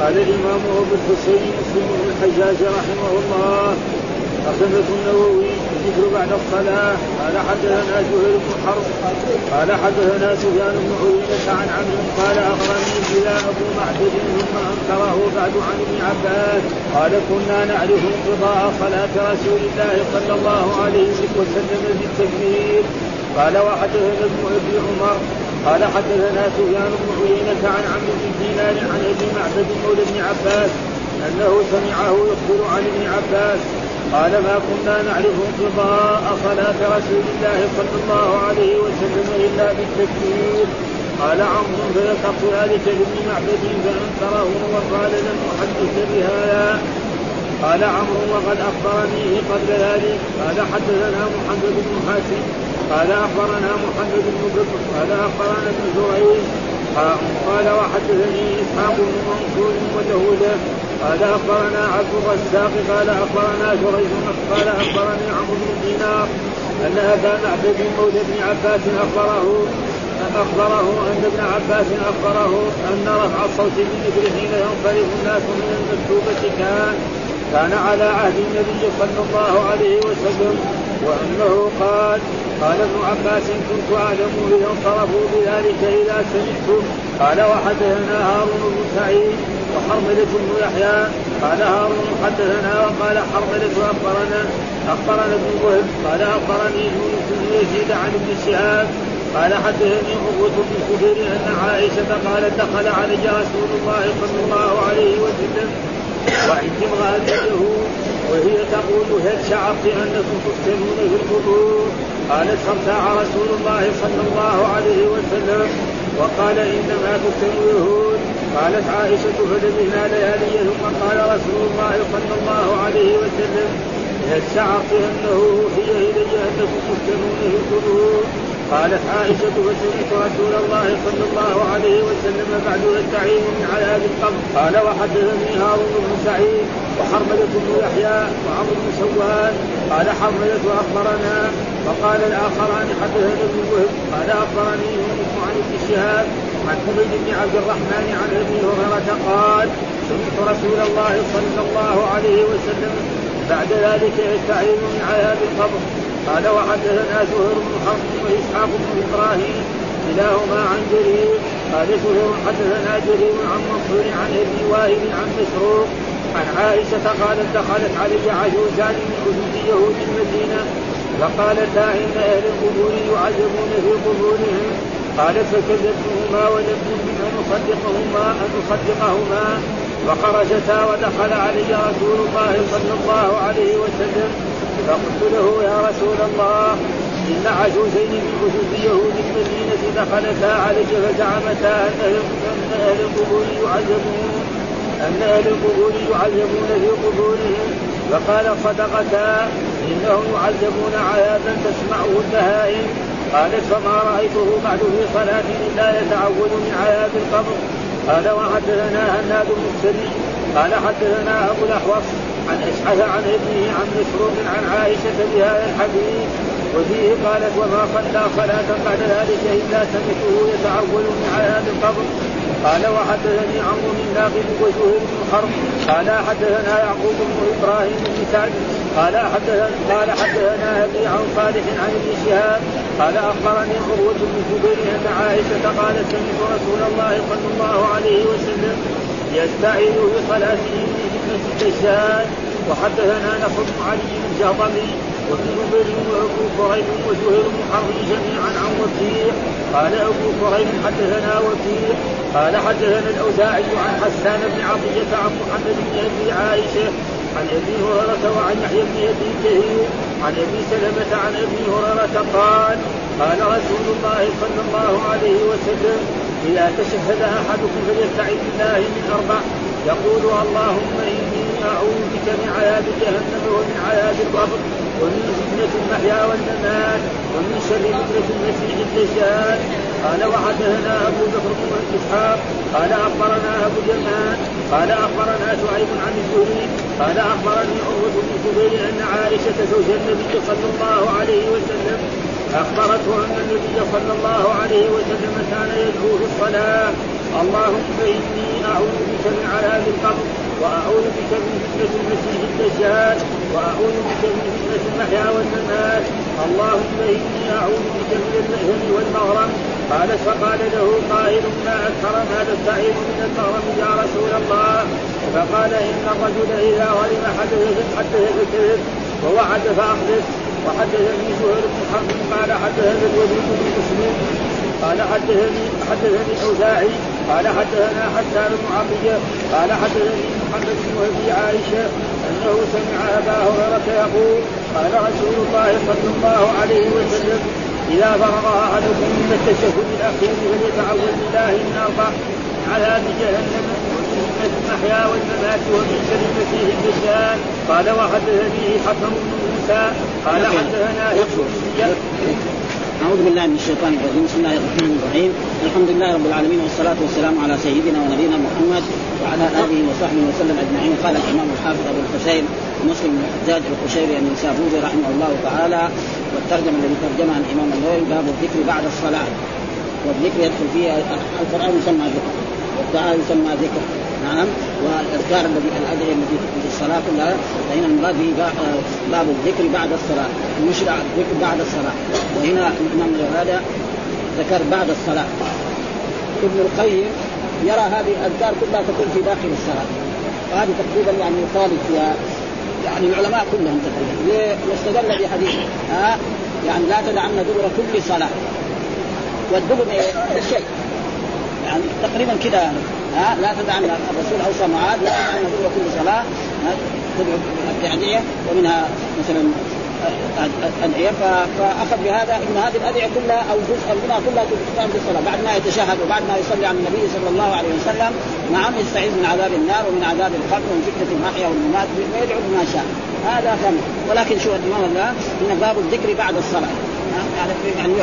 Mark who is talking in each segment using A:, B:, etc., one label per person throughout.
A: قال الإمام أبو الحسين مسلم بن الحجاج رحمه الله أخرجه النووي ذكر بعد الصلاة قال حدثنا زهير بن حرب قال حدثنا سفيان بن عيينة عن عمرو قال أخبرني بلا أبو معبد ثم أنكره بعد عن ابن عباس قال كنا نعرف انقضاء صلاة رسول الله صلى الله عليه وسلم بالتكبير قال وحدثنا ابن ابي عمر قال حدثنا سفيان بن عيينة عن عمرو بن دينار عن أبي معبد مولى ابن عباس أنه سمعه يخبر عن ابن عباس. قال ما كنا نعرف انقضاء صلاة رسول الله صلى الله عليه وسلم إلا بالتكبير. قال عمرو فذكرت ذلك لابن معبد فأنكره وقال لم أحدث بهذا. قال عمرو وقد أخبرني قبل ذلك. قال حدثنا محمد بن حاتم قال أخبرنا محمد بن بكر قال أخبرنا ابن زريع قال وحدثني إسحاق بن منصور وجهوده قال أخبرنا عبد الرزاق قال أخبرنا جريج قال أخبرني عمرو بن دينار أن أبا معبد مولى ابن عباس أخبره أخبره أن ابن عباس أخبره أن رفع الصوت بالذكر حين ينصرف الناس من المكتوبة كان كان على عهد النبي صلى الله عليه وسلم وأنه قال قال ابن عباس كنت أعلم إذا انصرفوا بذلك إذا سمعت قال وحدثنا هارون بن سعيد وحرملة بن يحيى. قال هارون حدثنا وقال حرملة أخبرنا أخبرنا ابن وهب. قال أخبرني يونس بن يزيد عن ابن شهاب. قال حدثني عروة بن الزبير أن عائشة قالت دخل علي رسول الله صلى الله عليه وسلم. وعندي امرأته وهي تقول هل شعرت أنكم تفتنون في القبور؟ قالت فارتاع رسول الله صلى الله عليه وسلم وقال إنما تفتن اليهود. قالت عائشة فلبثنا ليالي ثم قال رسول الله صلى الله عليه وسلم هل شعرت انه اوحي الي أنكم تفتنون في القبور قالت عائشة فسمعت رسول الله صلى الله عليه وسلم بعد يستعين من عذاب القبر. قال وحدثني هارون بن سعيد وحرملة بن يحيى وعمرو بن سواد قال حرملة أخبرنا. وقال الآخران حدثنا ابن وهب. قال أخبرني يونس عن ابن شهاب عن حميد بن عبد الرحمن عن أبي هريرة قال سمعت رسول الله صلى الله عليه وسلم بعد ذلك يستعين من عذاب القبر. قال وحدثنا زهير بن حرب وإسحاق بن إبراهيم كلاهما عن جرير. قال زهير حدثنا جرير عن منصور عن ابي وائل عن مسروق عن عائشة قالت دخلت علي عجوزان من عجوز يهود المدينة فقالتا ان أهل القبور يعذبون في قبورهم. قالت فكذبتهما ولم يمكن أن اصدقهما أن أصدقهما. فخرجتا ودخل علي رسول الله صلى الله عليه وسلم فقلت له يا رسول الله إن عجوزين من عجوز يهود المدينة دخلتا عليك فزعمتا أن أهل القبور يعذبون أن أهل القبور يعذبون في قبورهم. فقال صدقتا إنهم يعذبون عذابا تسمعه البهائم. قالت فما رأيته بعد في صلاة إلا يتعود من عذاب القبر؟ قال وحدثنا هناد بن السري قال حدثنا أبو الأحوص. عن اسعد عن ابنه عن مسروق عن عائشة بهذا الحديث وفيه قالت وما صلى صلاة بعد ذلك إلا سمعته يتعول من عذاب القبر قال وحدثني عمرو بن ناقد وزهير بن حرب. قال حدثنا يعقوب بن إبراهيم بن سعد. قال حدثنا قال حدثنا أبي عن صالح عن ابن شهاب. قال أخبرني عروة بن الزبير أن عائشة قالت سمعت رسول الله صلى الله عليه وسلم يستعيذ في صلاته من فتنة الدجال وحدثنا نصر بن علي الجهضمي وابن جبير وابو كريم وزهير بن حرب جميعا عن وكيع. قال أبو كريم حدثنا وكيع. قال حدثنا الأوزاعي عن حسان بن عطية عن محمد بن أبي عائشة عن أبي هريرة وعن يحيى بن أبي كثير عن أبي سلمة عن أبي هريرة قال قال رسول الله صلى الله عليه وسلم اذا تشهد أحدكم فليستعذ بالله من أربع. يقول اللهم إني أعوذ بك من عذاب جهنم ومن عذاب القبر ومن فتنة المحيا والممات ومن شر فتنة المسيح الدجال. قال وحدثنا أبو بكر بن إسحاق. قال أخبرنا أبو اليمان قال أخبرنا شعيب عن الزهري. قال أخبرني عروة بن الزبير أن عائشة زوج النبي صلى الله عليه وسلم أخبرته أن النبي صلى الله عليه وسلم كان يدعو في الصلاه اللهم إني أعوذ بك من عذاب القبر وأعوذ بك من فتنة المسيح الدجال وأعوذ بك من فتنة المحيا والممات. اللهم إني أعوذ بك من المأهم والمغرم. قال فقال له قائل ما أكثر ما تستعيذ من المغرم يا رسول الله؟ فقال إن الرجل إذا غرم حدث حدث بالكذب ووعد فاخلف وحدثني زهير بن حرب قال حدثنا الوليد بن مسلم قال حدثني حدثني الأوزاعي قال حدثنا حسان بن عطية قال حدثني محمد بن أبي عائشة أنه سمع أبا هريرة يقول قال رسول الله صلى الله عليه وسلم إذا فرغ أحدكم من التشهد الأخير فليتعوذ بالله من أربع عذاب جهنم المحيا والممات ومن المسيح الدجال قال وحدثني حسن بن موسى قال حدثنا
B: أعوذ بالله من الشيطان الرجيم. بسم الله الرحمن الرحيم. الحمد لله رب العالمين والصلاة والسلام على سيدنا ونبينا محمد وعلى آله وصحبه وسلم أجمعين. قال الإمام الحافظ أبو الحسين مسلم بن الحجاج القشيري النسابوري رحمه الله تعالى. والترجمة الذي ترجمها الإمام النووي باب الذكر بعد الصلاة. والذكر يدخل فيه القرآن يسمى ذكر. والدعاء يسمى ذكر. نعم. والاذكار الذي الادعيه التي في الصلاة كلها فهنا المراد به باب الذكر بعد الصلاة يشرع الذكر بعد الصلاة. وهنا الإمام هذا ذكر بعد الصلاة. ابن القيم يرى هذه الأذكار كلها تكون في داخل الصلاة. وهذه تقريبا يعني يطالب فيها. يعني العلماء كلهم تقريبا. واستدل بحديث. ها يعني لا تدعن دبر كل صلاة. والدبر؟ الشيء يعني تقريبا كده. ها؟ لا تدع الرسول أوصى معاذ لا تدع دبر كل صلاة. تدعو بالادعيه ومنها مثلا الادعيه فأخذ بهذا ان هذه الأدعية كلها أو جزءا منها كلها تستعمل في الصلاة. بعد ما يتشهد وبعد ما يصلي على النبي صلى الله عليه وسلم نعم يستعيذ من عذاب النار ومن عذاب القبر ومن فتنة المحيا والممات ويدعو بما شاء. هذا فهم ولكن شو الامام إن باب الذكر بعد الصلاة. يعني يعني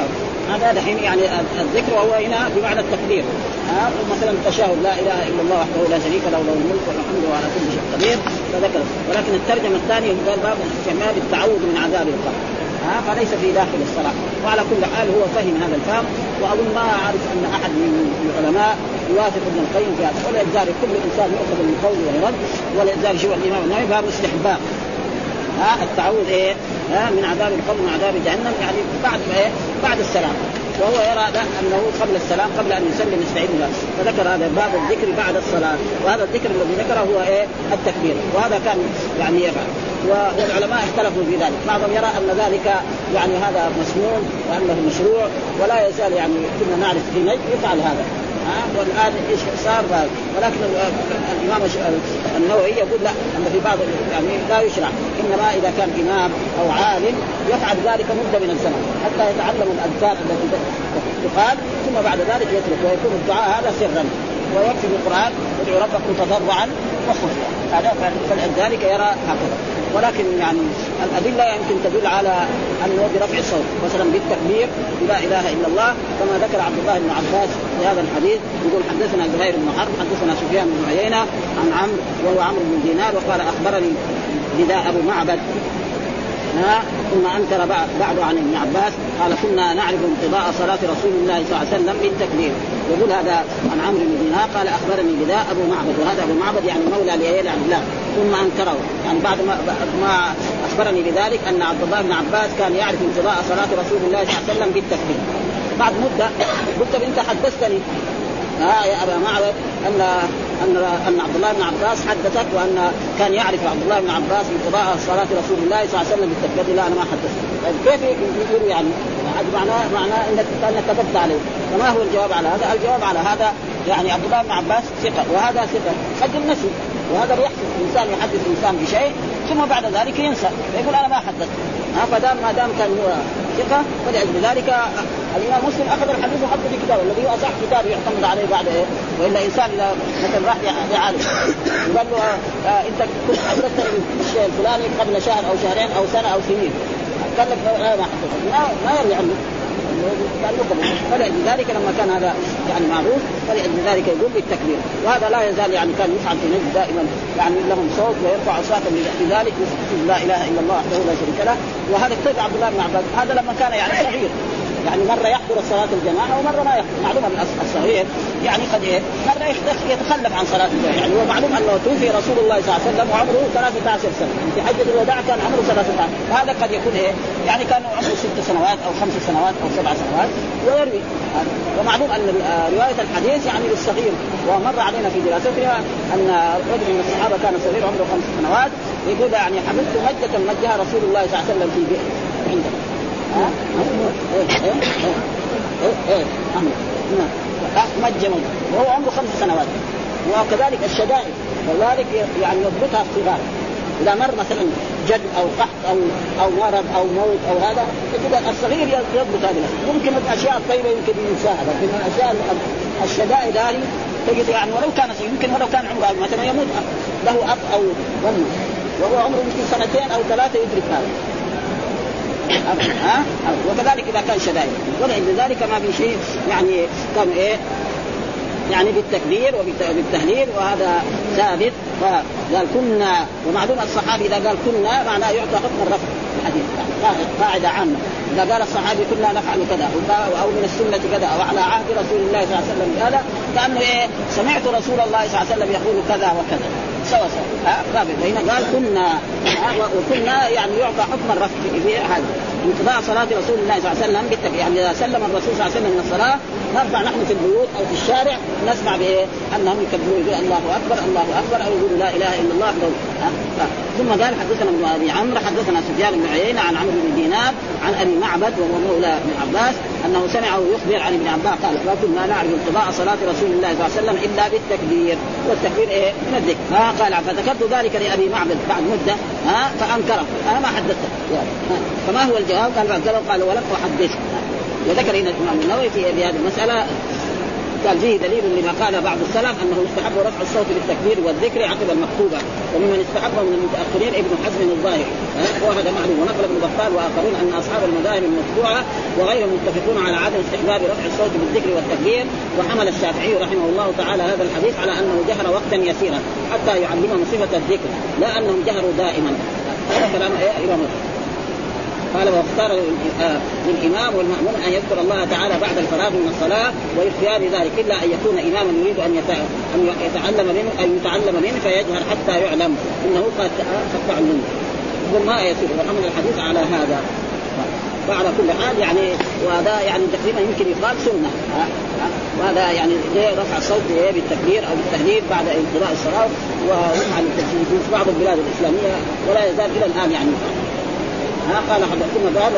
B: هذا دحين يعني الذكر وهو هنا بمعنى التكبير ها؟ مثلا التشهد لا إله إلا الله وحده لا شريك له له الملك والحمد وعلى كل شيء قدير فذكر. ولكن الترجمة الثانية قال باب استعمال التعوذ من عذاب القبر. ها؟ فليس في داخل الصلاة. وعلى كل حال هو فهم هذا الفهم وأظن ما أعرف أن أحد من العلماء يوافق ابن القيم في هذا. ولذلك كل إنسان يؤخذ من قول ويرد ولذلك شوف الإمام النووي باب استحباب ها التعوذ إيه؟ ها من عذاب القبر من عذاب جهنم. يعني بعد إيه؟ بعد السلام. وهو يرى أنه قبل السلام قبل أن يسلم يستعيذ بالله فذكر هذا باب الذكر بعد الصلاة. وهذا الذكر الذي ذكره هو إيه؟ التكبير. وهذا كان يعني يفعل. والعلماء اختلفوا في ذلك. بعضهم يرى أن ذلك يعني هذا مسنون وأنه مشروع ولا يزال يعني كنا نعرف في نجد يفعل هذا. ها؟ والآن إيش صار؟ ولكن الإمام النووي يقول لا أن في بعض يعني لا يشرع إنما إذا كان إمام أو عالم يفعل ذلك مدة من الزمن حتى يتعلم الأذكار التي تقال ثم بعد ذلك يترك ويكون الدعاء هذا سرا ويكفي بالقران ادعو ربكم تضرعا وخفيا. هذا فلذلك يرى هكذا. ولكن يعني الأدلة يمكن تدل على انه برفع الصوت. مثلا بالتكبير لا إله إلا الله كما ذكر عبد الله بن عباس في هذا الحديث يقول حدثنا زهير بن حرب حدثنا سفيان بن عيينة عن عمرو وهو عمرو بن دينار وقال أخبرني نداء أبو معبد. ثم أنكر بعد عن ابن عباس قال كنا نعرف انقضاء صلاة رسول الله صلى الله عليه وسلم بالتكبير. يقول هذا عن عمرو بن دينار قال أخبرني بذا أبو معبد وهذا أبو معبد يعني مولى لعبد الله ثم أنكره. يعني بعد ما ما أخبرني بذلك أن عبد الله بن عباس كان يعرف انقضاء صلاة رسول الله صلى الله عليه وسلم بالتكبير. بعد مدة قلت أنت حدثتني. ها يا أبا معبد ان ان أن عبد الله بن عباس حدثك وأن كان يعرف عبد الله بن عباس انقضاء صلاة رسول الله صلى الله عليه وسلم بالتكبير. لا أنا ما حدثت. طيب كيف يقول يعني هذا معناه معناه إنك كأنك كتبت عليه. فما هو الجواب على هذا؟ الجواب على هذا يعني عبد الله بن عباس ثقة وهذا ثقة. قد النسي وهذا بيحدث الإنسان يحدث الإنسان بشيء ثم بعد ذلك ينسى. فيقول أنا ما حدثت فدام ما دام كان هو ثقة فلأجل ذلك الإمام مسلم أخذ الحديث وحطه في كتابه. الذي هو اصح كتاب يعتمد عليه بعد إيه؟ وإلا إنسان مثلا راح يعالج. وقال له آه, آه، إنت كنت حدثتني بالشيء الفلاني قبل شهر أو شهرين أو سنة أو سنين. قال لك لا ما حدثت ما, ما عنه فلذلك لما كان هذا يعني معروف فلذلك يقول بالتكبير وهذا لا يزال يعني كان يفعل في نجد دائما. يعني لهم صوت ويرفع صوتا بذلك لا إله إلا الله وحده لا شريك له. وهذا اكتب عبد الله بن عباس هذا لما كان يعني صغير. يعني مرة يحضر الصلاه الجماعة ومرة ما يحضر. معلوم الصغير. يعني قد إيه؟ مرة يتخلف عن صلاة الجماعة. يعني هو معلوم أنه توفي رسول الله صلى الله عليه وسلم وعمره 13 سنة. في حجة الوداع كان عمره 13 هذا قد يكون إيه؟ يعني كان عمره ست سنوات أو خمس سنوات أو سبع سنوات. ويروي ومعلوم أن رواية الحديث يعني للصغير. ومر علينا في دراستنا أن رجل من الصحابة كان صغير عمره خمس سنوات. يقول يعني حفظت مجة مجها رسول الله صلى الله عليه وسلم في بئر عنده مجة وهو عمره خمس سنوات وكذلك الشدائد كذلك يعني يضبطها الصغار اذا مر مثلا جد أو قحط أو أو مرض أو موت أو هذا تجد الصغير يضبط هذه ممكن الاشياء الطيبه يمكن ينساها لكن الاشياء الشدائد هذه تجد يعني ولو كان يمكن ولو كان عمره مثلا يموت له اب أو ام وهو عمره يمكن سنتين أو ثلاثة يدرك هذا. ها وكذلك إذا كان شدائد. ولذلك ما في شيء يعني كان إيه؟ يعني بالتكبير وبالتهليل وهذا ثابت. فقال كنا ومعلوم الصحابي إذا قال كنا معناه يعطى حكم الرفع. الحديث. قاعدة عامة. إذا قال الصحابي كنا نفعل كذا أو من السنة كذا أو على عهد رسول الله صلى الله عليه وسلم كذا كأنه إيه؟ سمعت رسول الله صلى الله عليه وسلم يقول كذا وكذا. سوا سوا فهنا قال كنا وكنا يعني يعطى حكم الرفع في هذا. انقضاء صلاة رسول الله صلى الله عليه وسلم بالتكبير يعني إذا سلم الرسول صلى الله عليه وسلم من الصلاة نرفع نحن في البيوت أو في الشارع نسمع بايه؟ انهم يكبرون يقول الله أكبر الله أكبر أو يقولوا لا إله إلا الله ثم قال حدثنا ابن أبي عمرو حدثنا سفيان بن عيينة عن عمرو بن دينار عن أبي معبد وهو مولى ابن عباس أنه سمعه يخبر عن ابن عباس قال ما كنا نعرف انقضاء صلاة رسول الله صلى الله عليه وسلم إلا بالتكبير. والتكبير إيه؟ من الذكر. ها قال فذكرت ذلك لأبي معبد بعد مدة؟ ها فأنكره. أنا ما حدثته. فما هو الجواب؟ قال قال ولم أحدثه. وذكر هنا الإمام النووي في هذه المسألة قال فيه دليل لما قال بعض السلف أنه يستحب رفع الصوت بالتكبير والذكر عقب المكتوبة. وممن استحبه من المتأخرين ابن حزم الظاهر وهذا معلوم. ونقل ابن بطال وآخرون أن أصحاب المذاهب المتبوعه وغيرهم متفقون على عدم استحباب رفع الصوت بالذكر والتكبير. وحمل الشافعي رحمه الله تعالى هذا الحديث على أنه جهر وقتا يسيرا حتى يعلمهم صفة الذكر لا أنهم جهروا دائما. هذا كلام إيه قال واختار للامام والمأمون أن يذكر الله تعالى بعد الفراغ من الصلاة ويخفيان ذلك إلا أن يكون إماما يريد أن أن يتعلم منه أن يتعلم منه فيجهر حتى يعلم إنه قد قد تعلم يقول ما يصير وحمل الحديث على هذا. وعلى كل حال يعني وهذا يعني تقريبا يمكن يقال سنة. وهذا يعني رفع الصوت بالتكبير أو بالتهليل بعد انقضاء الصلاة ويفعل في بعض البلاد الإسلامية ولا يزال إلى الآن يعني. ها قال حدثنا قال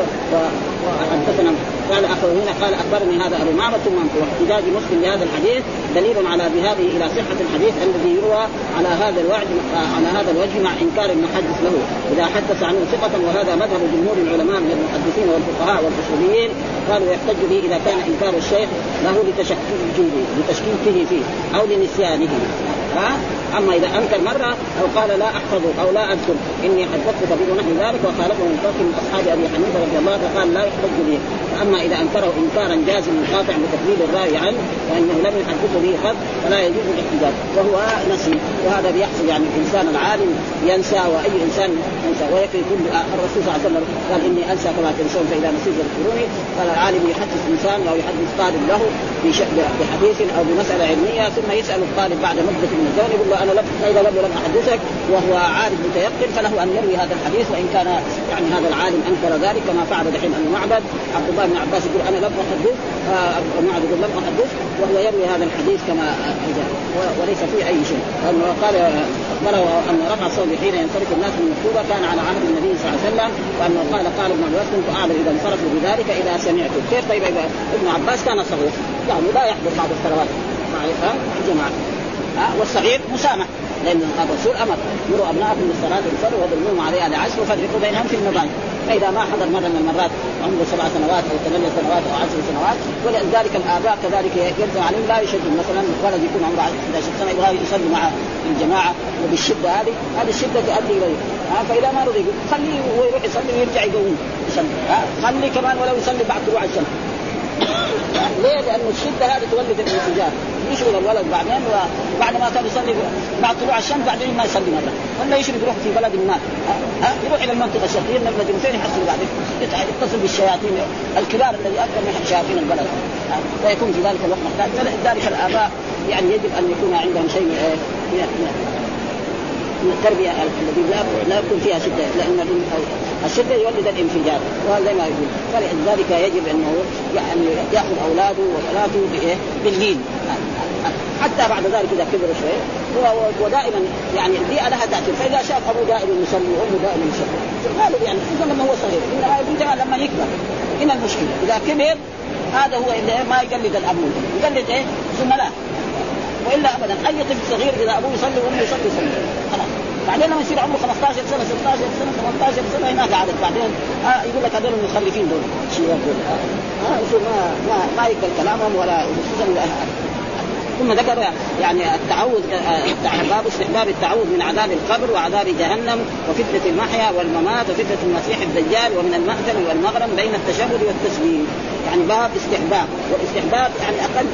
B: وحدثنا قال هنا قال أخبرني هذا أبو معبد ثم واحتجاج مسلم بهذا الحديث دليل على ذهابه إلى صحة الحديث الذي يروى على هذا الوجه على هذا الوجه مع إنكار المحدث له. إذا حدث عنه ثقة وهذا مذهب جمهور العلماء من المحدثين والفقهاء والاصوليين قالوا يحتج به إذا كان إنكار الشيخ له لتشكيكه لتشكيكه فيه أو لنسيانه. ها؟ أما إذا أنكر مرة أو قال لا أحفظ أو لا أذكر إني حدثت فبه نحو ذلك وخالفه من من أصحاب أبي حنيفة رضي الله عنه قال لا يحتج به فأما إذا أنكره إنكارا جازما قاطع بتكذيب الراوي عنه وانه لم يحدثه به قط فلا يجوز الاحتجاج. وهو نسي وهذا بيحصل يعني الإنسان العالم ينسى وأي إنسان ينسى. ويكفي كل الرسول صلى الله عليه وسلم قال إني أنسى كما تنسون فإذا نسيت اذكروني قال العالم يحدث إنسان أو يحدث طالب له بحديث أو بمسألة علمية ثم يسأل الطالب بعد مدة من الزمن يقول له أنا لم فإذا لم لم احدثك وهو عارف متيقن فله أن يروي هذا الحديث وإن كان يعني هذا العالم أنكر ذلك كما فعل دحين أبو معبد. عبد الله بن عباس يقول أنا لم أحدث معبد يقول لم أحدث وهو يروي هذا الحديث كما وليس فيه أي شيء. قال اخبره أن رفع الصوت حين ينصرف الناس من المكتوبه كان على عهد النبي صلى الله عليه وسلم. وأنه قال قال ابن عباس كنت أعلم إذا انصرفوا بذلك إذا سمعت كيف؟ طيب ابن عباس كان صغير. يعني لا يحضر بعض الصلوات. مع الجماعه والصغير مسامح لأن الرسول أمر. مروا ابنائكم بالصلاة يصلوا واضربوهم عليها لعشر وفرقوا بينهم في المضاجع فإذا ما حضر مرة من المرات عمره سبع سنوات أو ثمانية سنوات أو عشر سنوات ولذلك الآباء كذلك يلزم عليهم لا يشدد مثلا ولد يكون عمره 11 سنة يبغى يصلي مع الجماعة وبالشدة هذه. هذه الشدة تؤدي اليه ها فإذا ما رضي خليه ويروح يصلي ويرجع يقوم. يصلي. ها خلي كمان ولو يصلي بعد طلوع الشمس. ليه؟ لأن الشده هذه تولد الانفجار يشغل الولد بعدين وبعد ما كان يصلي بعد طلوع الشمس بعدين ما يصلي مرة. ولا يشرب يروح في بلد ما. ها؟ يروح إلى المنطقة الشرقية من المدينتين يحصل بعدين يتصل بالشياطين الكبار الذي اكبر من شياطين البلد. فيكون في ذلك الوقت محتاج. فلذلك الآباء يعني يجب أن يكون عندهم شيء من التربية الذي لا لا يكون فيها شدة لأن الشدة يولد الانفجار وهذا ما يقول. فلذلك يجب أنه يعني يأخذ أولاده وبناته باللين حتى بعد ذلك إذا كبر شوي ودائما يعني البيئة لها تأثير. فإذا شاف أبوه دائما يصلي وأمه دائما يصلي غالب يعني خصوصا لما هو صغير. انما لما يكبر هنا المشكلة إذا كبر هذا هو ما يقلد الأب يقلد إيه؟ زملاء. وإلا ابدا أي طفل صغير إذا أبوه يصلي وأمه يصلي يصلي. خلاص. بعدين لما يصير عمره 15 سنة 16 سنة 18 سنة هناك عادت بعدين آه يقول لك هذول المخلفين دول. شيوخ دول آه يصير ما ما ما يقبل كلامهم ولا خصوصا ثم ذكر يعني التعوذ باب استحباب التعوذ من عذاب القبر وعذاب جهنم وفتنة المحيا والممات وفتنة المسيح الدجال ومن المأثم والمغرم بين التشهد والتسليم يعني باب استحباب. والاستحباب يعني أقل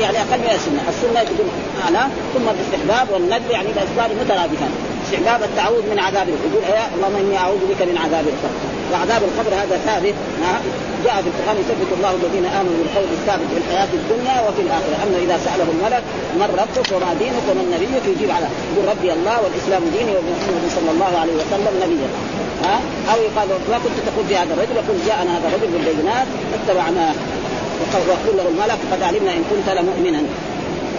B: يعني أقل من السنة، السنة تكون اعلى ثم الاستحباب والندب يعني بأسباب مترادفان، استحباب التعوذ من عذاب يقول إيه اللهم إني أعوذ بك من عذاب القبر، وعذاب القبر هذا ثابت. جاء في القرآن يثبت الله الذين آمنوا بالقول الثابت في الحياة الدنيا وفي الآخرة، انه إذا سأله الملك من ربك وما دينك ومن نبيك? يجيب على يقول ربي الله والإسلام ديني ومحمد صلى الله عليه وسلم نبيا. ها أو يقال ما كنت تقول في هذا الرجل يقول جاءنا هذا الرجل بالبينات اتبعناه ويقول له الملك قد علمنا إن كنت لمؤمنا.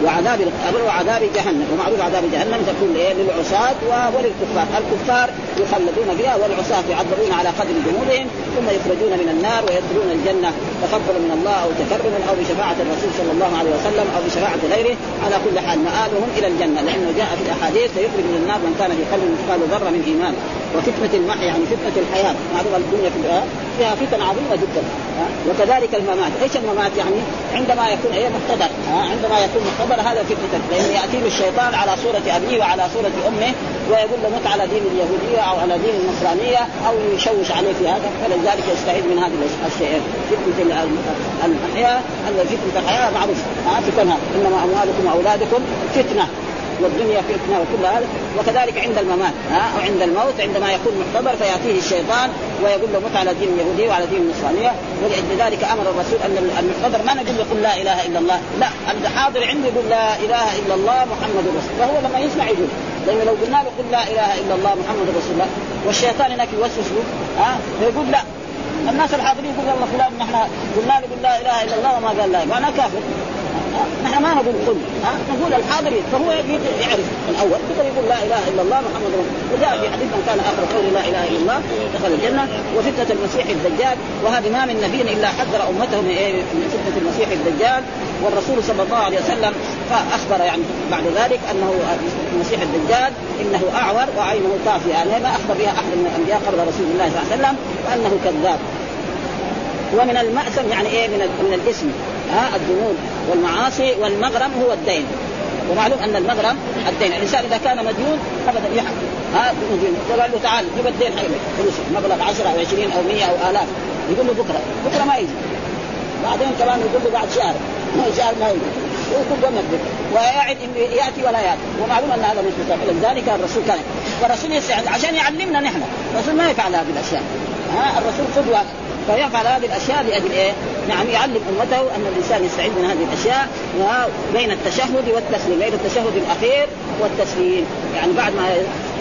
B: وعذاب وعذاب جهنم. ومعروف عذاب جهنم تكون إيه؟ للعصاة وللكفار، الكفار يخلدون فيها والعصاة يعذبون على قدر ذنوبهم ثم يخرجون من النار ويدخلون الجنة. تفضلا من الله أو تكرما أو بشفاعة الرسول صلى الله عليه وسلم أو بشفاعة غيره. على كل حال مآلهم إلى الجنة لأنه جاء في الأحاديث سيخرج من النار من كان في قلبه مثقال ذرة من إيمان. وفتنة المحيا يعني فتنة الحياة معروف الدنيا فيها فتن عظيمة جدا وكذلك الممات، إيش الممات؟ يعني؟ عندما يكون إيه مقتدر عندما يكون مقتدر هذا فتنة لأنه يأتي الشيطان على صورة أبيه وعلى صورة أمه ويقول له مت على دين اليهودية أو على دين النصرانية أو يشوش عليه في هذا فلذلك يستعيد من هذه الشيء فتنة الحياة أن فتنة الحياة معروف فتنها إنما أموالكم وأولادكم فتنة. والدنيا فتنه وكل هذا وكذلك عند الممات ها أو عند الموت عندما يكون محتضر فيأتيه الشيطان ويقول له مت على دين اليهوديه وعلى دين النصرانيه ولذلك أمر الرسول أن المحتضر ما نقول له قل لا إله إلا الله لا الحاضر عنده يقول لا إله إلا الله محمد رسول فهو لما يسمع يقول لأنه لو قلنا له قل لا إله إلا الله محمد رسول الله والشيطان هناك يوسوس له ها فيقول لا. الناس الحاضرين يقول والله فلان نحن قلنا له قل لا إله إلا الله وما قال لا. معناه كافر. نحن ما نقول قل نقول الحاضر فهو يعرف من اول يقدر يقول لا إله إلا الله محمد رسول الله. وجاء في حديث من كان آخر قول لا إله إلا الله دخل الجنة. وفتنة المسيح الدجال. وهذه ما من نبي إلا حذر أمته من إيه؟ فتنة المسيح الدجال. والرسول صلى الله عليه وسلم فأخبر يعني بعد ذلك أنه المسيح الدجال إنه أعور وعينه طافيه يعني ما أخبر بها أحد من الأنبياء قبل رسول الله صلى الله عليه وسلم وانه كذاب. ومن المأثم يعني إيه؟ من من الاسم ها؟ الذنوب. والمعاصي والمغرم هو الدين. ومعلوم أن المغرم الدين. الإنسان إذا كان مديون ابدا يحق. ها مديون له تعال جيب الدين حقك. فلوس مبلغ 10 أو 20 أو 100 أو آلاف. يقول له بكرة. بكرة ما يجي. بعدين كمان يقول له بعد شهر. شهر ما يجي. ويكون جنب ويعد إنه يأتي ولا يأتي. ومعلوم أن هذا مش مستقبل. لذلك الرسول كان. والرسول يستعد عشان يعلمنا نحن. الرسول ما يفعل هذه الأشياء. ها الرسول قدوه فيفعل هذه الأشياء لاجل إيه؟ نعم يعلم أمته أن الإنسان يستعد من هذه الأشياء بين التشهد والتسليم، بين التشهد الأخير والتسليم، يعني بعد ما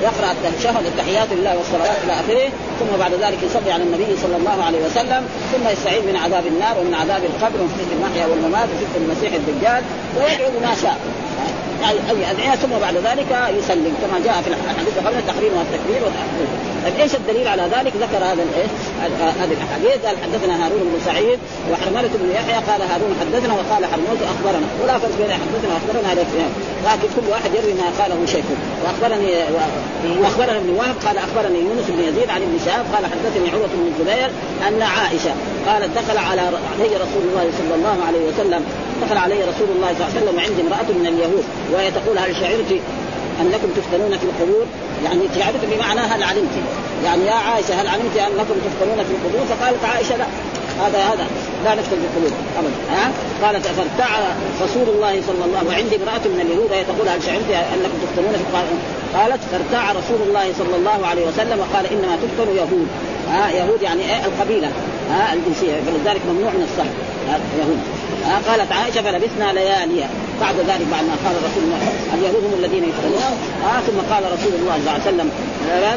B: يقرأ التشهد التحيات لله والصلوات إلى آخره، ثم بعد ذلك يصلي على النبي صلى الله عليه وسلم، ثم يستعيذ من عذاب النار ومن عذاب القبر ومن فتنه المحيا والممات وفتنه المسيح الدجال ويدعو بما شاء. أي أدعية ثم بعد ذلك يسلم كما جاء في الحديث قبل التحريم والتكبير والتحريم طيب إيش الدليل على ذلك؟ ذكر هذا الإيش؟ هذه الاحاديث قال حدثنا هارون بن سعيد وحرملة بن يحيى. قال هارون حدثنا وقال حرملة أخبرنا. ولا فرق بين حدثنا وأخبرنا هذا لكن كل واحد يروي ما قاله شيخ واخبرني واخبرنا ابن وهب. قال أخبرني يونس بن يزيد عن ابن شهاب. قال حدثني عروة بن الزبير أن عائشة قالت دخل على علي رسول الله صلى الله عليه وسلم. دخل علي رسول الله صلى الله عليه وسلم وعندي امرأة من اليهود. وهي تقول هل شعرت أنكم تفتنون في القبور؟ يعني شعرت بمعنى هل علمت يعني يا عائشة هل علمت أنكم تفتنون في القبور؟ فقالت عائشة لا. هذا هذا لا نفتن بالقلوب ابدا. ها؟ قالت فارتع رسول الله صلى الله وعندي امرأة من اليهود وهي تقول هل شعرت أنكم تفتنون في قالت فارتع رسول الله صلى الله عليه وسلم وقال إنما تفتن يهود. ها؟ يهود يعني إيه؟ القبيلة. ها؟ الجنسية. فلذلك ممنوع من الصحر يهود. ها؟ قالت عائشة فلبثنا لياليا. بعد ذلك بعد ما قال رسول الله اليهود هم الذين يفتنون ها ثم قال رسول الله صلى الله عليه وسلم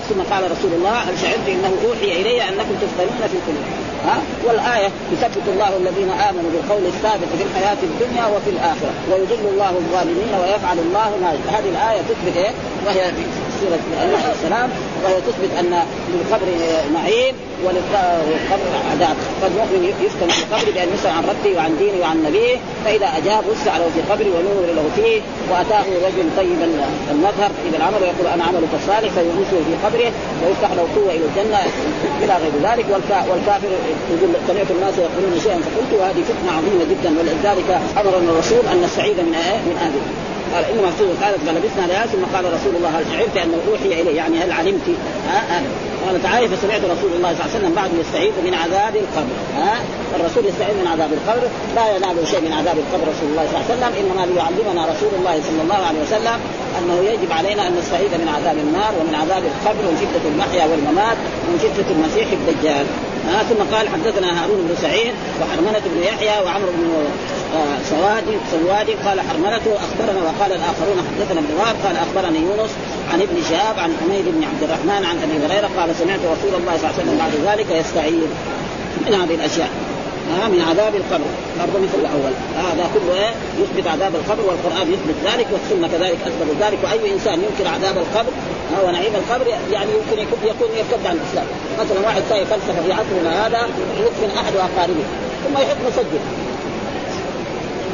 B: ثم قال رسول الله شعرت إنه أوحي إلي أنكم تفتنون في القلوب ها والآية يثبت الله الذين آمنوا بالقول الثابت في الحياة الدنيا وفي الآخرة ويضل الله الظالمين ويفعل الله ما هذه الآية تثبت إيه؟ وهي سوره النحل السلام وهي تثبت أن للقبر نعيم وللقبر عذاب فالمؤمن يفتن في القبر بأن يسأل عن ربه وعن دينه وعن نبيه فإذا أجاب وسع له في قبره ونور له فيه وأتاه رجل طيب المظهر في العمل ويقول أنا عملك صالح فيغوصه في قبره ويفتح له قوة إلى الجنة إلى غير ذلك. والكافر يقول سمعت الناس يقولون شيئا فقلت وهذه فتنة عظيمة جدا ولذلك أمرنا الرسول أن نستعيذ من من اهله قال انما قالت فلبثنا ليالي ثم قال رسول الله هل شعرت أنه أوحي إلي؟ يعني هل علمت؟ ها قالت عائشه فسمعت رسول الله صلى الله عليه وسلم بعد يستعيذ من عذاب القبر ها. الرسول يستعيذ من عذاب القبر لا ينال شيء من عذاب القبر رسول الله صلى الله عليه وسلم إنما ليعلمنا رسول الله صلى الله عليه وسلم أنه يجب علينا أن نستعيذ من عذاب النار ومن عذاب القبر ومن فتنه المحيا والممات ومن فتنه المسيح الدجال ها. ثم قال حدثنا هارون بن سعيد وحرمنة بن يحيى وعمرو بن سواد سواد قال حرملته اخبرنا وقال الآخرون حدثنا ابن وهب قال أخبرني يونس عن ابن شهاب عن حميد بن عبد الرحمن عن أبي هريرة قال سمعت رسول الله صلى الله عليه وسلم بعد ذلك يستعيذ من هذه الأشياء. آه من عذاب القبر. برضه مثل الأول. هذا آه كله إيه؟ يثبت عذاب القبر والقرآن يثبت ذلك والسنة كذلك أثبت ذلك وأي إنسان ينكر عذاب القبر آه ونعيم القبر يعني يمكن يكون يكون يرتد عن الإسلام. مثلا واحد ساي فلسفة في عصرنا هذا يدفن أحد أقاربه ثم يحط مسجل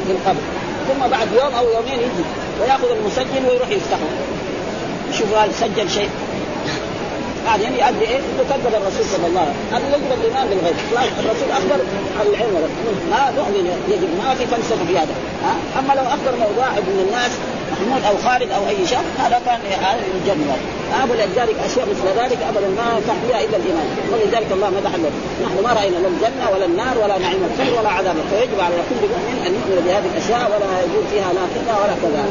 B: في القبر ثم بعد يوم أو يومين يجي ويأخذ المسجل ويروح يفتحه. يشوف هل سجل شيء. بعدين يؤدي إيه؟ يكذب الرسول صلى الله عليه وسلم، هذا يجب الإيمان بالغيب، الرسول أخبر عن العلم. ما نؤمن يجب ما في فلسفة في هذا، ها؟ أما لو أخبر واحد من الناس محمود أو خالد أو أي شخص هذا كان هذا الجنة. ها ولذلك أشياء مثل ذلك ابدا ما ينفع فيها إلا الإيمان. ولذلك الله مدح له نحن ما رأينا لا الجنه ولا النار ولا نعيم الخير ولا عذاب فيجب على كل مؤمن أن يؤمن بهذه الأشياء ولا يجوز فيها لا كذا ولا كذا.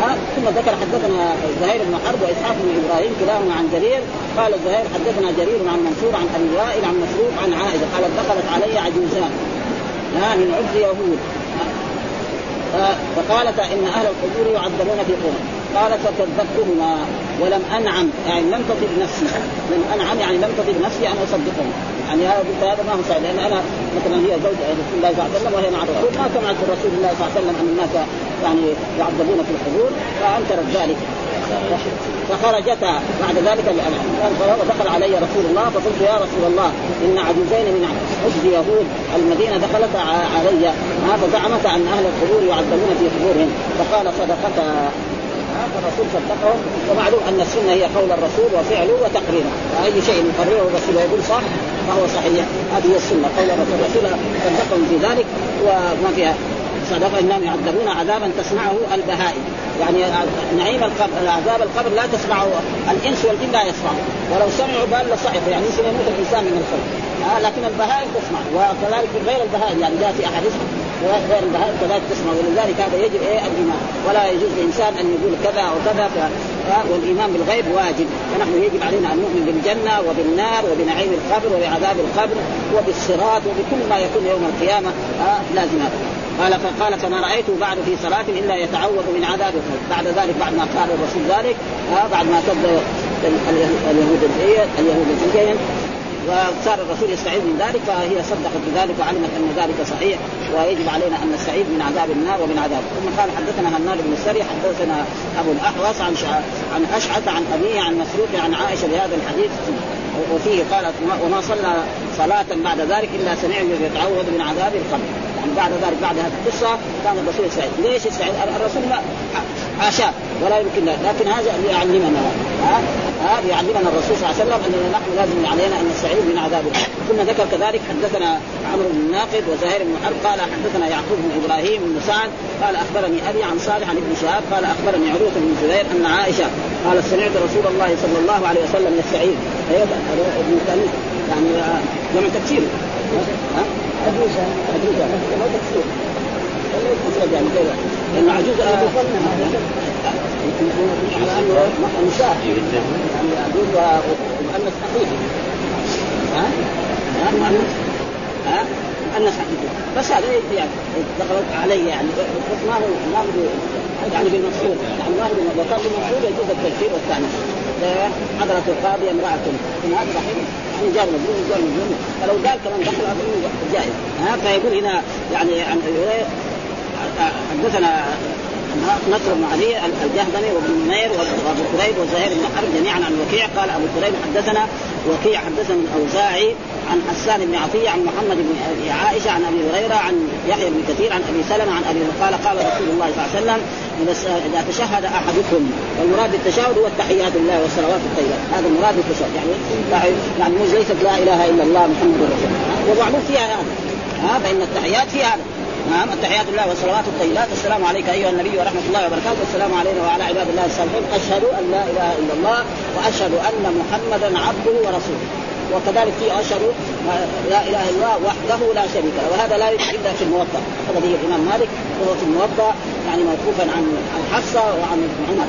B: ها ثم ذكر حدثنا زهير بن حرب وإسحاق بن إبراهيم كلاهما عن جرير. قال زهير حدثنا جرير عن منصور عن أبي وائل عن مسروق عن عائشة قالت دخلت علي عجوزان. ها من عبد يهود. فقالت إن أهل القبور يعذبون في قبور قالت فكذبتهما ولم أنعم يعني لم تطب نفسي. لم أنعم يعني لم تطب نفسي أن أصدقهم. يعني هذا قلت هذا ما هو صحيح لأن أنا مثلا هي زوج رسول الله صلى الله عليه وسلم وهي مع الرسول. ما سمعت رسول الله صلى الله عليه وسلم أن الناس يعني يعذبون في القبور فأنكرت ذلك. فخرجتا بعد ذلك ودخل علي رسول الله فقلت يا رسول الله إن عجوزين من حزب يهود المدينة دخلتا علي. فزعمت أن أهل القبور يعذبون في قبورهم. فقال صدقتا. الرسول صدقهم. ومعلوم أن السنة هي قول الرسول وفعله وتقريره. فأي شيء يقرره الرسول ويقول صح فهو صحيح. هذه هي السنة قول الرسول. صدقهم في ذلك وما فيها. صدق إنهم يعذبون عذابا تسمعه البهائم. يعني نعيم القبر عذاب القبر لا تسمعه الإنس والجن لا يسمعه ولو سمعوا بال لصعقوا يعني يمكن يموت الإنسان من الخوف. آه لكن البهائم تسمع. وكذلك غير البهائم يعني جاء في أحاديث غير البهائم كذلك تسمع. ولذلك هذا يجب إيه الإيمان. ولا يجوز للانسان أن يقول كذا أو كذا والإيمان بالغيب واجب. فنحن يجب علينا أن نؤمن بالجنة وبالنار وبنعيم القبر وبعذاب القبر وبالصراط وبكل ما يكون يوم القيامة. آه لازم قال فقال فما رايته بعد في صلاة إلا يتعوذ من عذاب بعد ذلك بعد ما قال الرسول ذلك آه بعد ما كذب اليهود اليهود وصار الرسول يستعيذ من ذلك فهي صدقت بذلك وعلمت أن ذلك صحيح ويجب علينا أن نستعيذ من عذاب النار ومن عذاب ثم قال حدثنا هناد بن السري حدثنا أبو الأحوص عن. عن أشعث عن أبيه عن مسروق عن عائشة بهذا الحديث وفيه قالت وما صلى صلاة بعد ذلك إلا سمعنا يتعوذ من عذاب القبر يعني بعد ذلك بعد هذه القصة كان الرسول يستعيذ ليش يستعيذ الرسول ما حاشاه ولا يمكن لكن هذا يعلمنا. ها؟ ها؟ يعلمنا الرسول صلى الله عليه وسلم أننا نحن لازم علينا أن نستعيذ من عذاب ثم ذكر كذلك حدثنا عمرو بن الناقد وزهير بن حرب قال حدثنا يعقوب بن إبراهيم بن سعد قال أخبرني أبي عن صالح عن ابن شهاب قال أخبرني عروة بن زبير أن عائشة قالت سمعت رسول الله صلى الله عليه وسلم يستعيذ. ابن يعني جمع تكثير ها؟ عجوزة عجوزة ما تكسور ولا يكسر يعني كذا لأن عجوزة على أنه نساء يعني عجوز ومؤنث حقيقي ها؟ ها؟ مؤنث ها؟ مؤنث حقيقي بس هذا يعني دخلت علي يعني ما هو ما هو يعني بالمقصود يعني ما هو بالمقصود يجوز التكفير والتعنيف حضرة القاضي امرأة. هذا صحيح يعني جار مجنون جار مجنون فلو قال كمان دخل جائز ها فيقول هنا يعني عن حدثنا نصر بن علي الجهضمي وابن نمير وأبو كريب وزهير بن حرب جميعا عن وكيع. قال أبو كريب حدثنا وكيع حدثنا الأوزاعي عن حسان بن عطية عن محمد بن عائشة عن أبي هريرة عن يحيى بن كثير عن أبي سلمة عن أبي قال قال رسول الله صلى الله عليه وسلم إذا تشهد أحدكم والمراد بالتشهد هو التحيات لله والصلوات الطيبات. هذا المراد بالتشهد يعني يعني مش ليست لا إله إلا الله محمد رسول الله. ومعلوم فيها هذا ها؟ فإن التحيات فيها هذا. نعم التحيات الله والصلوات الطيبات السلام عليك أيها النبي ورحمة الله وبركاته. والسلام علينا وعلى عباد الله الصالحين أشهد أن لا إله إلا الله وأشهد أن محمدا عبده ورسوله. وكذلك في أشهد لا إله إلا الله وحده لا شريك له. وهذا لا يوجد إلا في الموطأ. هذا به الإمام مالك وهو في الموطأ يعني موقوفا عن عن حفصه وعن عمر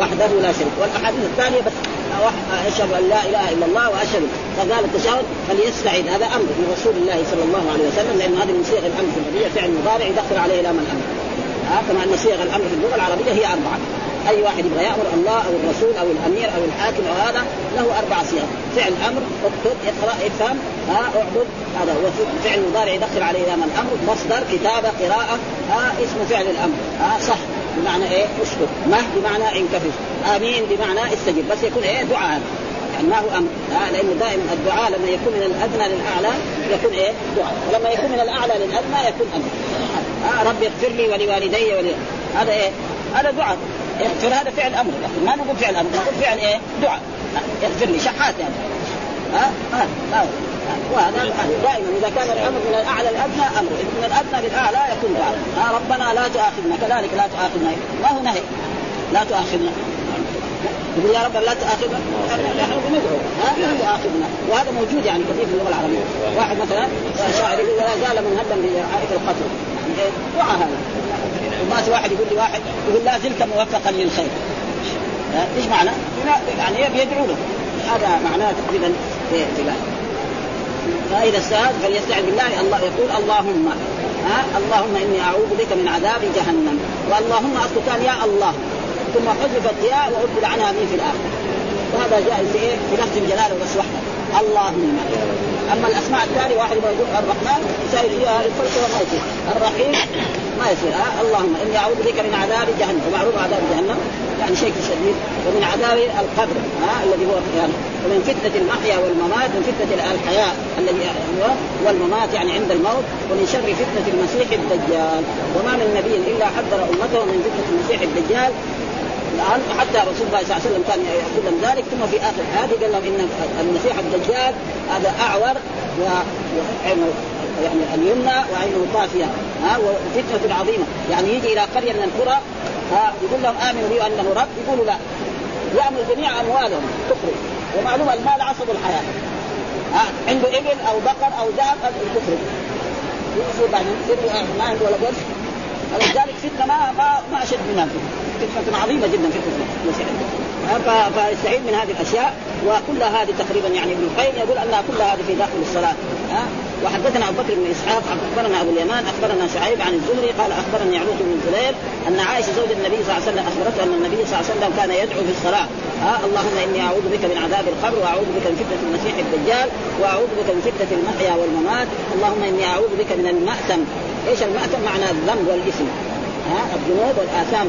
B: وحده لا شريك والأحاديث الثانية بس أشهد أن لا إله إلا الله وأشهد فقال التشهد فليستعد. هذا أمر من رسول الله صلى الله عليه وسلم لأن هذه من صيغ الأمر في النبي فعل مضارع يدخل عليه لام الامر ها كما أن صيغ الأمر في اللغة العربية هي أربعة. أي واحد يبغى يأمر الله أو الرسول أو الأمير أو الحاكم أو هذا له أربع صيغ. فعل أمر اكتب اقرأ افهم ها اعبد هذا وفعل مضارع يدخل عليه لام الامر مصدر كتابة قراءة ها اسم فعل الأمر. ها صح. بمعنى إيه؟ اشكر مه بمعنى انكفف آمين بمعنى استجب. بس يكون إيه؟ دعاء. يعني ما هو أمر. آه لأنه دائما الدعاء لما يكون من الأدنى للأعلى يكون إيه؟ دعاء. ولما يكون من الأعلى للأدنى يكون أمر. آه رب اغفر لي ولوالدي ولي. هذا إيه؟ هذا دعاء. اغفر هذا فعل أمر. لكن ما نقول فعل أمر. نقول فعل إيه؟ دعاء. اغفر لي. شحات يعني. ها آه آه آه. وهذا دائما إذا كان الأمر من الأعلى للأدنى أمر. من الأدنى للأعلى يكون دعاء آه ربنا لا تؤاخذنا. كذلك لا تؤاخذنا. ما هو نهي؟ لا تؤاخذنا. يقول يا رب لا تؤاخذنا. نحن بندعو لا تؤاخذنا. وهذا موجود يعني كثير في اللغة العربية. واحد مثلا شاعر يقول لا زال منهدا برعايه القتل. يعني دعاء هذا. وما واحد يقول لي واحد يقول لا زلت موفقا للخير. إيش معنى؟ يعني بيدعو له. هذا معناه تقريبا في فإذا استعاذ فليستعذ بالله. الله يقول اللهم ها اللهم إني أعوذ بك من عذاب جهنم. واللهم اصل كان يا الله. ثم حذفت ياء وعبد عنها مين في الآخر وهذا جاء في إيه؟ في لفظ الجلاله بس وحده اللهم. أما الأسماء الثانية واحد يقول الرحمن يساوي فيها الفلك يصير الرحيم. ما يصير. ها؟ اللهم إني أعوذ بك من عذاب جهنم. ومعروف عذاب جهنم. يعني شيء شديد. ومن عذاب القبر. ها؟ الذي هو يعني ومن فتنة المحيا والممات ومن فتنة الحياة الذي هو والممات يعني عند الموت ومن شر فتنة المسيح الدجال. وما من نبي إلا حذر أمته من فتنة المسيح الدجال. الآن حتى رسول الله صلى الله عليه وسلم كان يقول لهم ذلك ثم في آخر هذه قال لهم إن المسيح الدجال هذا أعور وعينه يعني اليمنى وعينه طافية ها وفتنه عظيمة. يعني يجي إلى قرية من القرى ها يقول لهم آمنوا بي انه رب يقولوا لا. يأمر جميع أموالهم تخرج ومعلوم المال عصب الحياة. ها عنده إبل أو بقر أو ذهب تخرج يصير بعدين ما عنده ولا قرش. ولذلك فتنة ما ما ما أشد منها فتنة عظيمة جدا فتنه المسيح فيستعيد من هذه. الأشياء وكل هذه تقريبا يعني ابن القيم يقول انها كل هذه في داخل الصلاة. ها؟ وحدثنا أبو بكر بن إسحاق أخبرنا أبو اليمان أخبرنا شعيب عن الزهري قال أخبرني عروه بن الزبير أن عائشة زوج النبي صلى الله عليه وسلم أخبرته أن النبي صلى الله عليه وسلم كان يدعو في الصلاة. ها اللهم إني أعوذ بك من عذاب القبر وأعوذ بك من فتنة المسيح الدجال وأعوذ بك من فتنة المحيا والممات. اللهم إني أعوذ بك من المأتم إيش المأتم معنى الذنب والإثم. ها الذنوب والآثام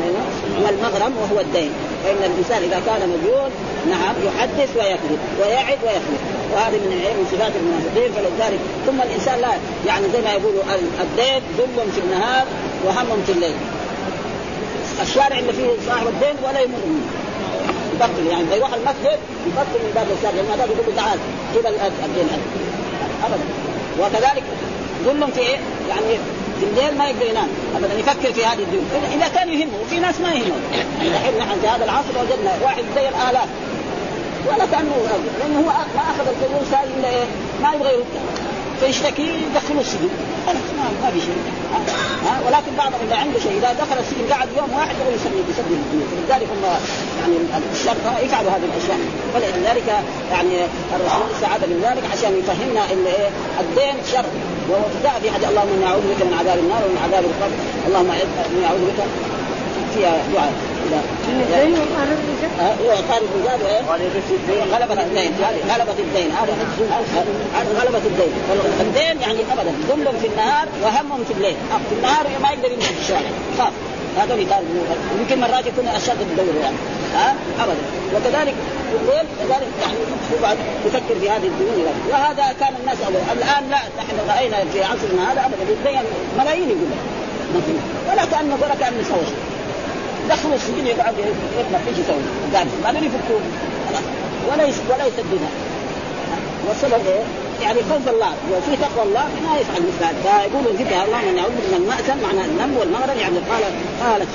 B: والمغرم وهو الدين. فإن الإنسان إذا كان مديون نعم يحدث ويكذب ويعد ويخلف وهذه من من صفات المنافقين فلذلك ثم الإنسان لا يعني زي ما يقولوا الدين ذل في النهار وهم في الليل. الشارع اللي فيه صاحب الدين ولا يمر منه يبطل يعني يروح المسجد يبطل من باب الشارع لما باب يقول تعال كذا الدين هذا. ابدا. وكذلك ذل في إيه؟ يعني الليل ما يقدر ينام. ابدا يفكر في هذه الدنيا. اذا كان يهمه وفي ناس ما يهمه. الحين نحن في هذا العصر وجدنا واحد زي الآلاف. ولا كانه لأنه هو ما أخذ القرون ساي الا إيه؟ ما يبغى فيشتكي يدخلوا السجن. ما, في شيء. ها؟ ولكن بعضهم اذا عنده شيء إذا دخل السجن قعد يوم واحد يسلم يسدد الديون لذلك هم يعني الشرطه يفعلوا هذه الأشياء. فلذلك يعني الرسول استعاذ من ذلك عشان يفهمنا إن إيه الدين شر. وجاء في حديث اللهم إني أعوذ بك من عذاب النار ومن عذاب القبر. اللهم إني أعوذ بك فيها دعاء. هو طالب الزاد غلبة الدين. غلبة الدين. هذا غلبة الدين. الدين. يعني ابدا. ذل في النهار وهم في الليل. في النهار ما يقدر يمشي في الشارع. خاف هذول طالب يمكن مرات يكون أشد الدور يعني. ها؟ ابدا. وكذلك الليل كذلك يعني يقعد يفكر في هذه الديون وهذا كان الناس أول. الآن لا نحن رأينا في عصرنا هذا ابدا. يتدين ملايين يقول. ولا كانه ولا كانه سوى. شيء دخلوا السجن يقعد يطلع إيش يسوي؟ قاعد بعدين يفكوا. ولا ولا يسددها والسبب إيه؟ يعني خوف الله وفي تقوى الله ما يفعل مثل هذا فيقولوا ذكر اللهم اني اعوذ من المأسم معنى الذنب والمغرب. يعني قال قالت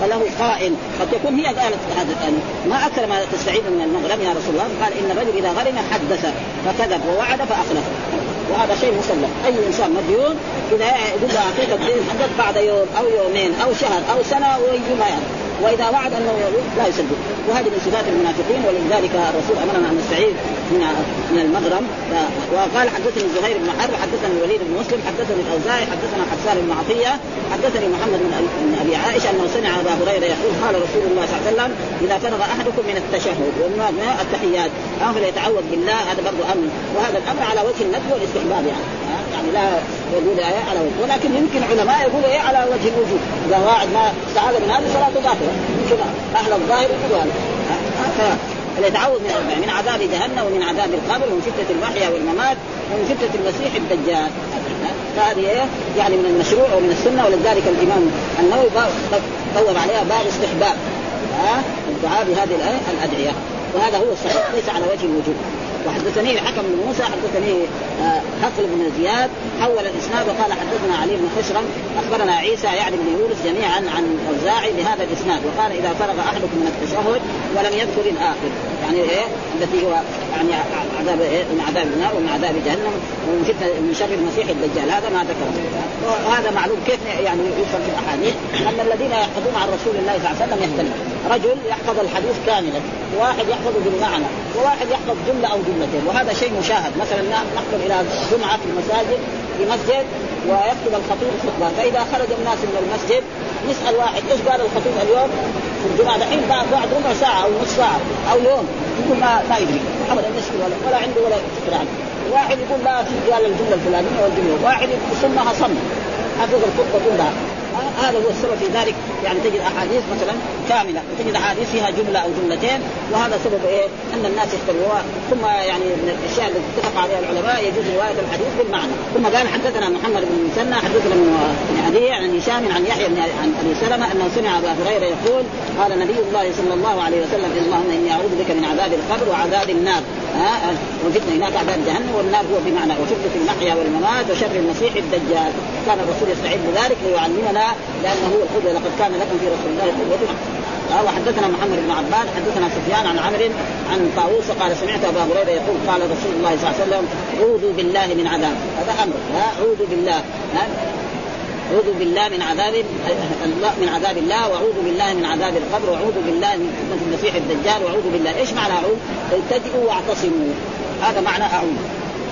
B: فله قائل قد تكون هي قالت هذا ما أكثر ما تستعيد من المغرب يا رسول الله. قال إن الرجل إذا غرم حدث فكذب ووعد فأخلف. وهذا شيء مسلم. أي إنسان مديون إذا يقول له اعطيك بعد يوم أو يومين أو شهر أو سنة ويجي ما يعني وإذا وعد أنه لا يصدق وهذه من صفات المنافقين ولذلك الرسول أمرنا أن نستعيذ من من المغرم. وقال حدثني زهير بن حرب حدثني الوليد بن مسلم حدثني الأوزاعي حدثنا حسان بن عطية حدثني محمد بن ابي عائشة أنه سمع أبا هريرة يقول قال رسول الله صلى الله عليه وسلم إذا فرغ أحدكم من التشهد ومن التحيات فليتعوذ بالله. هذا برضه أمر. وهذا الأمر على وجه الندب والاستحباب يعني. يعني لا يقول إيه على وجه ولكن يمكن علماء يقولوا إيه على وجه الوجوب إذا واحد ما استعاذ من هذه صلاته باطلة. يمكن أهل الظاهر يقولوا هذا فليتعوذ من من عذاب جهنم ومن عذاب القبر ومن فتنه المحيا والممات ومن فتنه المسيح الدجال. فهذه إيه؟ يعني من المشروع ومن السنة. ولذلك الإمام النووي بوب عليها باب استحباب. ها؟ الدعاء بهذه الأدعية. وهذا هو الصحيح. ليس على وجه الوجوب وحدثني الحكم بن موسى حدثني آه، بن زياد حول الإسناد وقال حدثنا علي بن خشرم أخبرنا عيسى يعني بن يونس جميعا عن الأوزاعي بهذا الإسناد وقال إذا فرغ أحدكم من التشهد ولم يذكر الآخر. يعني إيه التي هو يعني عذاب إيه من عذاب النار ومن عذاب جهنم ومن فتنة من شر المسيح الدجال. هذا ما ذكر وهذا معلوم كيف يعني يفهم في الأحاديث. أن الذين يحفظون عن رسول الله صلى الله عليه وسلم يختلف. رجل يحفظ الحديث كاملا وواحد يحفظه بالمعنى وواحد يحفظ جملة أو جملتين وهذا شيء مشاهد. مثلا نحضر إلى جمعة في المساجد في مسجد ويكتب الخطيب خطبه فإذا خرج الناس من المسجد نسال واحد إيش قال الخطيب اليوم؟ في الجمعة دحين بعد ربع ساعة أو نصف ساعة أو يوم. يقول ما ما يدري. ابدا يشكي ولا, ولا عنده ولا فكره عنه واحد يقول لا في قال الجملة الفلانية والجملة. واحد يصمها صم حفظ الخطبة كلها هذا هو السبب في ذلك يعني تجد أحاديث مثلا كاملة وتجد احاديث فيها جملة أو جملتين وهذا سبب إيه؟ أن الناس يختلفوا ثم يعني من الأشياء التي اتفق عليها العلماء يجوز رواية الحديث بالمعنى ثم قال حدثنا محمد بن المثنى حدثنا من عدي عن هشام عن يحيى بن عن أبي سلمة أنه سمع أبا هريرة يقول قال نبي الله صلى الله عليه وسلم اللهم إني أعوذ بك من عذاب القبر وعذاب النار ها؟ وفتنه هناك عذاب جهنم والنار هو بمعنى وفتنه المحيا والممات وشر المسيح الدجال. كان الرسول يستعد ذلك ليعلمنا لأنه هو القدوه لقد كان لكم في رسول الله قدوه وحدثنا محمد بن عباد حدثنا سفيان عن عمرو عن طاووس قال سمعت أبا هريرة يقول قال رسول الله صلى الله عليه وسلم عوذوا بالله من عذاب. هذا أمر. ها؟ عوذوا بالله. أعوذ بالله من عذاب من عذاب الله وأعوذ بالله من عذاب القبر وأعوذ بالله من فتنة المسيح الدجال وأعوذ بالله. إيش معنى أعوذ؟ التجئوا واعتصموا. هذا معنى أعوذ.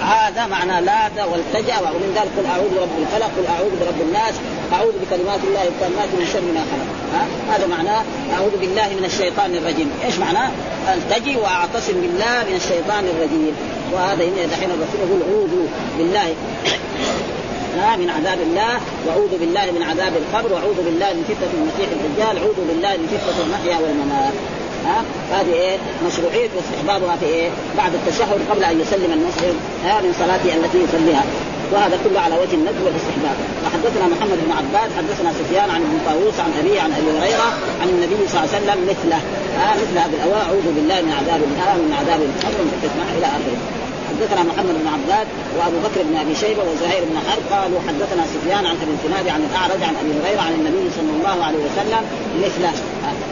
B: هذا معنى لاذ والتجأ ومن ذلك قل أعوذ برب الفلق قل أعوذ برب الناس أعوذ بكلمات الله التامات من شر ما خلق. هذا معناه أعوذ بالله من الشيطان الرجيم. إيش معناه؟ التجي واعتصم بالله من الشيطان الرجيم. وهذا دحين الرسول يقول أعوذ بالله. من عذاب الله وأعوذ بالله من عذاب القبر وأعوذ بالله من فتنة المسيح الدجال أعوذ بالله من فتنة المحيا والممات. ها؟ هذه إيه؟ مشروعية واستحبابها في إيه؟ بعد التشهد قبل أن يسلم المسلم ها؟ من صلاته التي يصليها. وهذا كله على وجه الندب والاستحباب. وحدثنا محمد بن عباد حدثنا سفيان عن ابن طاووس عن ابي عن أبي هريرة عن النبي صلى الله عليه وسلم مثله. آه مثل هذه الأواء أعوذ بالله من عذاب النار من عذاب القبر من إلى آخره. حدثنا محمد بن عباد وابو بكر بن ابي شيبه وزهير بن حرب قالوا حدثنا سفيان عن ابي الزناد عن الاعرج عن ابي هريره عن النبي صلى الله عليه وسلم مثله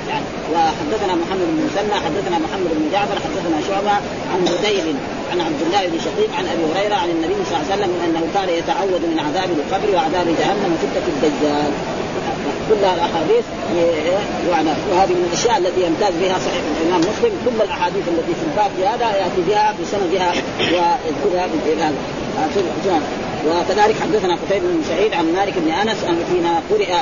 B: يعني وحدثنا محمد بن مسنى حدثنا محمد بن جعفر حدثنا شعبة عن بديل عن عبد الله بن شقيق عن ابي هريره عن النبي صلى الله عليه وسلم أنه كان يتعوذ من عذاب القبر وعذاب جهنم وفتنة الدجال. كلها الأحاديث يعني وهذه من الأشياء التي يمتاز بها صحيح الإمام مسلم. كل الأحاديث التي في الباب في هذا يأتي بها بسندها ويذكرها بهذا وكذلك حدثنا قتيبة بن سعيد عن مالك بن أنس ان فيما قرئ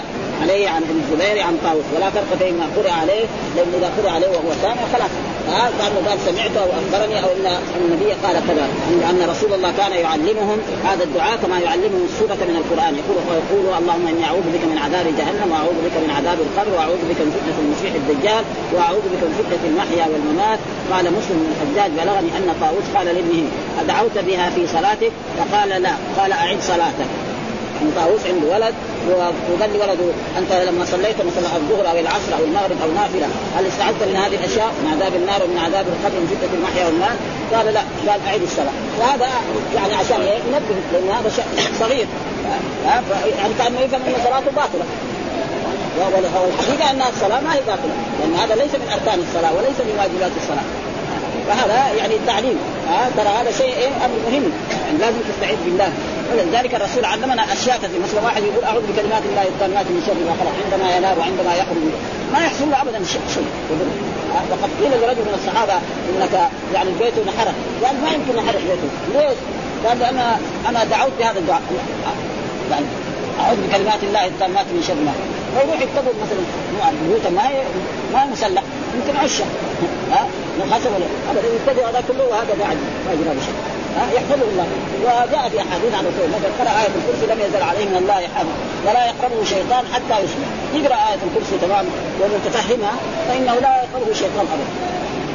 B: عليه عن ابن الزبير عن طاووس. ولا فرق بين ما قرئ عليه لأن إذا قرئ عليه وهو سامع خلاص. كانه قال سمعت أو أخبرني أو إن النبي قال كذا. أن رسول الله كان يعلمهم هذا الدعاء كما يعلمهم السورة من القرآن. يقول ويقول اللهم إني أعوذ بك من عذاب جهنم وأعوذ بك من عذاب القبر وأعوذ بك من فتنة المسيح الدجال وأعوذ بك من فتنة المحيا والممات. قال مسلم بن الحجاج بلغني أن طاووس قال لابنه أدعوت بها في صلاتك؟ فقال لا. قال أعد صلاتك. يعني طاووس عنده ولد وقال لولده أنت لما صليت مثلا الظهر أو العصر أو المغرب أو نافله هل استعدت من هذه الأشياء؟ من عذاب النار ومن عذاب القبر ومن فتنة المحيا والمال؟ قال لا. قال اعيد الصلاة. وهذا يعني عشان ينبه لأن هذا شيء صغير. يعني كأنه يفهم أن صلاته باطلة. والحقيقة أن الصلاة ما هي باطلة. لأن هذا ليس من أركان الصلاة وليس من واجبات الصلاة. فهذا يعني التعليم ها ترى هذا شيء إيه أمر مهم. يعني لازم تستعيذ بالله. ولذلك الرسول علمنا أشياء كثيرة. مثلا واحد يقول أعوذ بكلمات الله التامات من شر ما خلق. عندما ينام وعندما يخرج ما يحصل له ابدا شيء وقد قيل لرجل من الصحابة إنك يعني البيت انحرق قال ما يمكن انحرق بيته؟ ليش؟ قال لأن أنا دعوت بهذا الدعاء. يعني أعوذ بكلمات الله التامات من شر ما فيروح يكتبوا مثلا. بيوتا ما ما مسلح. يمكن عشه ها؟ خشب ولا ابدا يبتدئ هذا كله وهذا بعد ما يجرى بشيء ها؟ يحفظه الله. وجاء في أحاديث عن الرسول. مثلا قرأ آية الكرسي لم يزل عليه من الله حافظ ولا يقربه شيطان حتى يصبح. يقرأ آية الكرسي تمام ومتفهمها فإنه لا يقربه شيطان ابدا.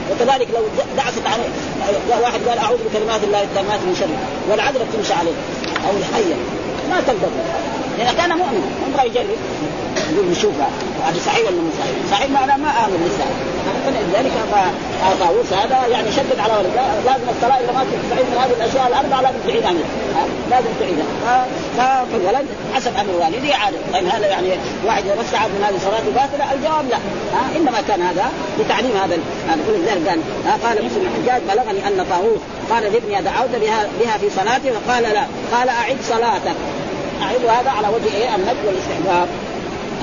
B: وكذلك لو دعست عن واحد قال أعوذ بكلمات الله التامات من شر. والعذره تمشي عليه. أو الحيه ما تقدر. لأن كان مؤمن عمره يجرب يقول نشوفها هذا صحيح ولا مو صحيح؟ صحيح معناه ما آمن لسه فلذلك طاووس هذا يعني شدد على ولد لازم الصلاه إذا ما تستعيد من هذه الأشياء الأربعة لازم تعيد عنها لازم تعيدها فالولد حسب أمر والده عادة. طيب هذا يعني واحد إذا بس من هذه صلاته باطلة الجواب لا. ها؟ إنما كان هذا لتعليم هذا هذا. ولذلك قال قال مسلم الحجاج بلغني أن طاووس قال لابني دعوت بها بها في صلاتي؟ فقال لا. قال أعد صلاتك. اعد هذا على وجه إيه؟ الند والاستحباب.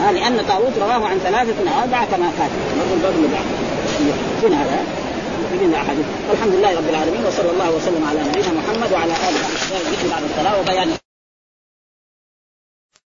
B: آه لأن طاووس رواه عن ثلاثة أو اربعه كما قال. من هذا؟ من احاديث الحمد لله رب العالمين وصلى الله وسلم على نبينا محمد وعلى آله وصحبه بعد الصلاه وبيان